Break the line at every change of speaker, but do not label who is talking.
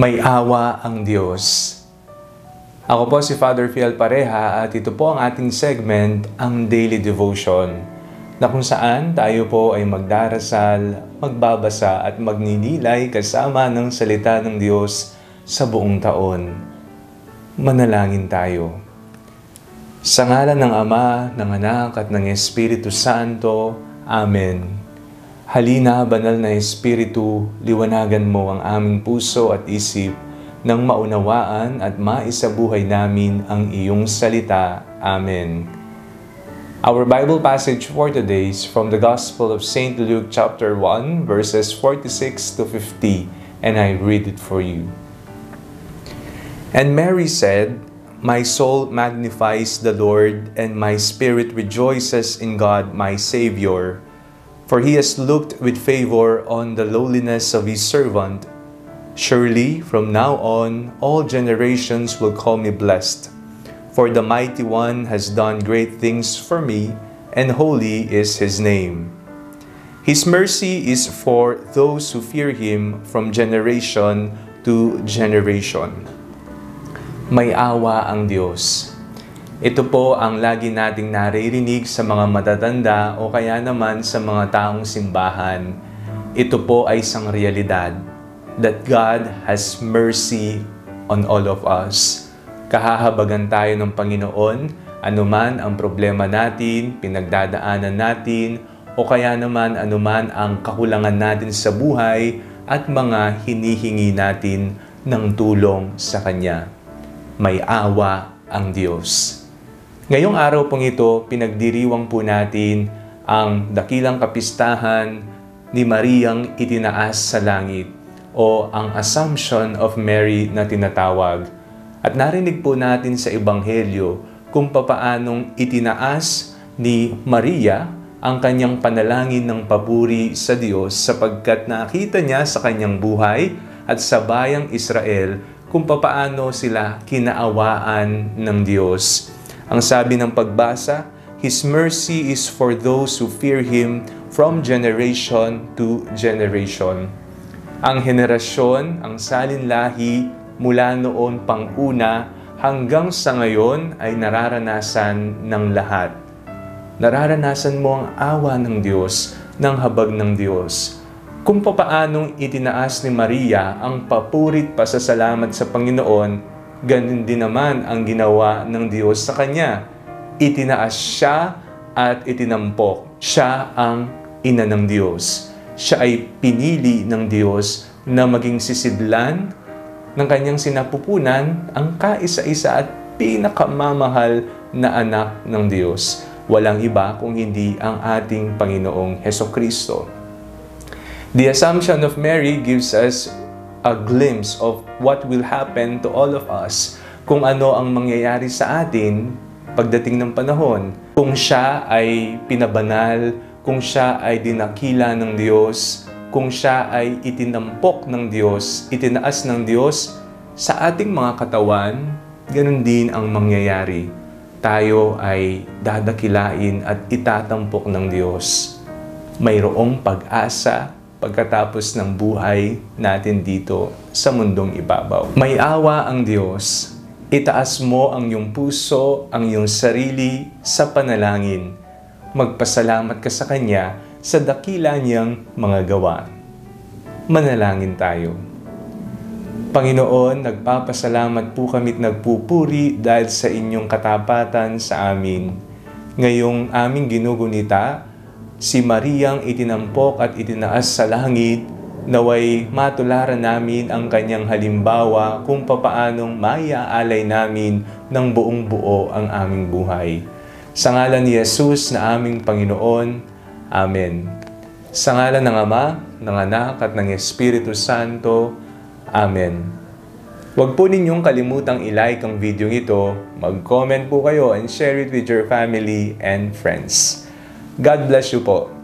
May awa ang Diyos. Ako po si Father Fiel Pareha at ito po ang ating segment, ang Daily Devotion, na kung saan tayo po ay magdarasal, magbabasa at magninilay kasama ng salita ng Diyos sa buong taon. Manalangin tayo. Sa ngalan ng Ama, ng Anak at ng Espiritu Santo. Amen. Halina, banal na Espiritu, liwanagan mo ang aming puso at isip nang maunawaan at maisabuhay namin ang iyong salita. Amen. Our Bible passage for today is from the Gospel of St. Luke chapter 1 verses 46 to 50 and I read it for you. And Mary said, My soul magnifies the Lord, and my spirit rejoices in God my Savior, for he has looked with favor on the lowliness of his servant. Surely, from now on, all generations will call me blessed. For the Mighty One has done great things for me, and holy is his name. His mercy is for those who fear him from generation to generation. May awa ang Diyos. Ito po ang lagi nating naririnig sa mga matatanda o kaya naman sa mga taong simbahan. Ito po ay isang realidad that God has mercy on all of us. Kahahabagan tayo ng Panginoon, anuman ang problema natin, pinagdadaanan natin, o kaya naman anuman ang kakulangan natin sa buhay at mga hinihingi natin ng tulong sa Kanya. May awa ang Diyos. Ngayong araw pong ito, pinagdiriwang po natin ang dakilang kapistahan ni Mariang itinaas sa langit o ang Assumption of Mary na tinatawag. At narinig po natin sa Ebanghelyo kung papaanong itinaas ni Maria ang kanyang panalangin ng papuri sa Diyos sapagkat nakita niya sa kanyang buhay at sa bayang Israel kung papaano sila kinaawaan ng Diyos. Ang sabi ng pagbasa, His mercy is for those who fear Him from generation to generation. Ang henerasyon, ang salinlahi mula noon pang una hanggang sa ngayon ay nararanasan ng lahat. Nararanasan mo ang awa ng Diyos, ng habag ng Diyos. Kung papaanong itinaas ni Maria ang papurit pasasalamat sa Panginoon, ganun din naman ang ginawa ng Diyos sa kanya. Itinaas siya at itinampok. Siya ang ina ng Diyos. Siya ay pinili ng Diyos na maging sisidlan ng kanyang sinapupunan ang kaisa-isa at pinakamamahal na anak ng Diyos. Walang iba kung hindi ang ating Panginoong Heso Kristo. The Assumption of Mary gives us a glimpse of what will happen to all of us kung ano ang mangyayari sa atin pagdating ng panahon. Kung siya ay pinabanal, kung siya ay dinakila ng Diyos, kung siya ay itinampok ng Diyos, itinaas ng Diyos sa ating mga katawan, ganun din ang mangyayari. Tayo ay dadakilain at itatampok ng Diyos. Mayroong pag-asa pagkatapos ng buhay natin dito sa mundong ibabaw. May awa ang Diyos. Itaas mo ang iyong puso, ang iyong sarili sa panalangin. Magpasalamat ka sa Kanya sa dakila niyang mga gawa. Manalangin tayo. Panginoon, nagpapasalamat po kami't nagpupuri dahil sa inyong katapatan sa amin. Ngayong aming ginugunita, si Mariang itinampok at itinaas sa langit, naway matularan namin ang kanyang halimbawa kung papaanong maiaalay namin ng buong buo ang aming buhay. Sa ngalan ni Jesus na aming Panginoon, Amen. Sa ngalan ng Ama, ng Anak at ng Espiritu Santo, Amen. Huwag po ninyong kalimutang i-like ang video ito, mag-comment po kayo and share it with your family and friends. God bless you po.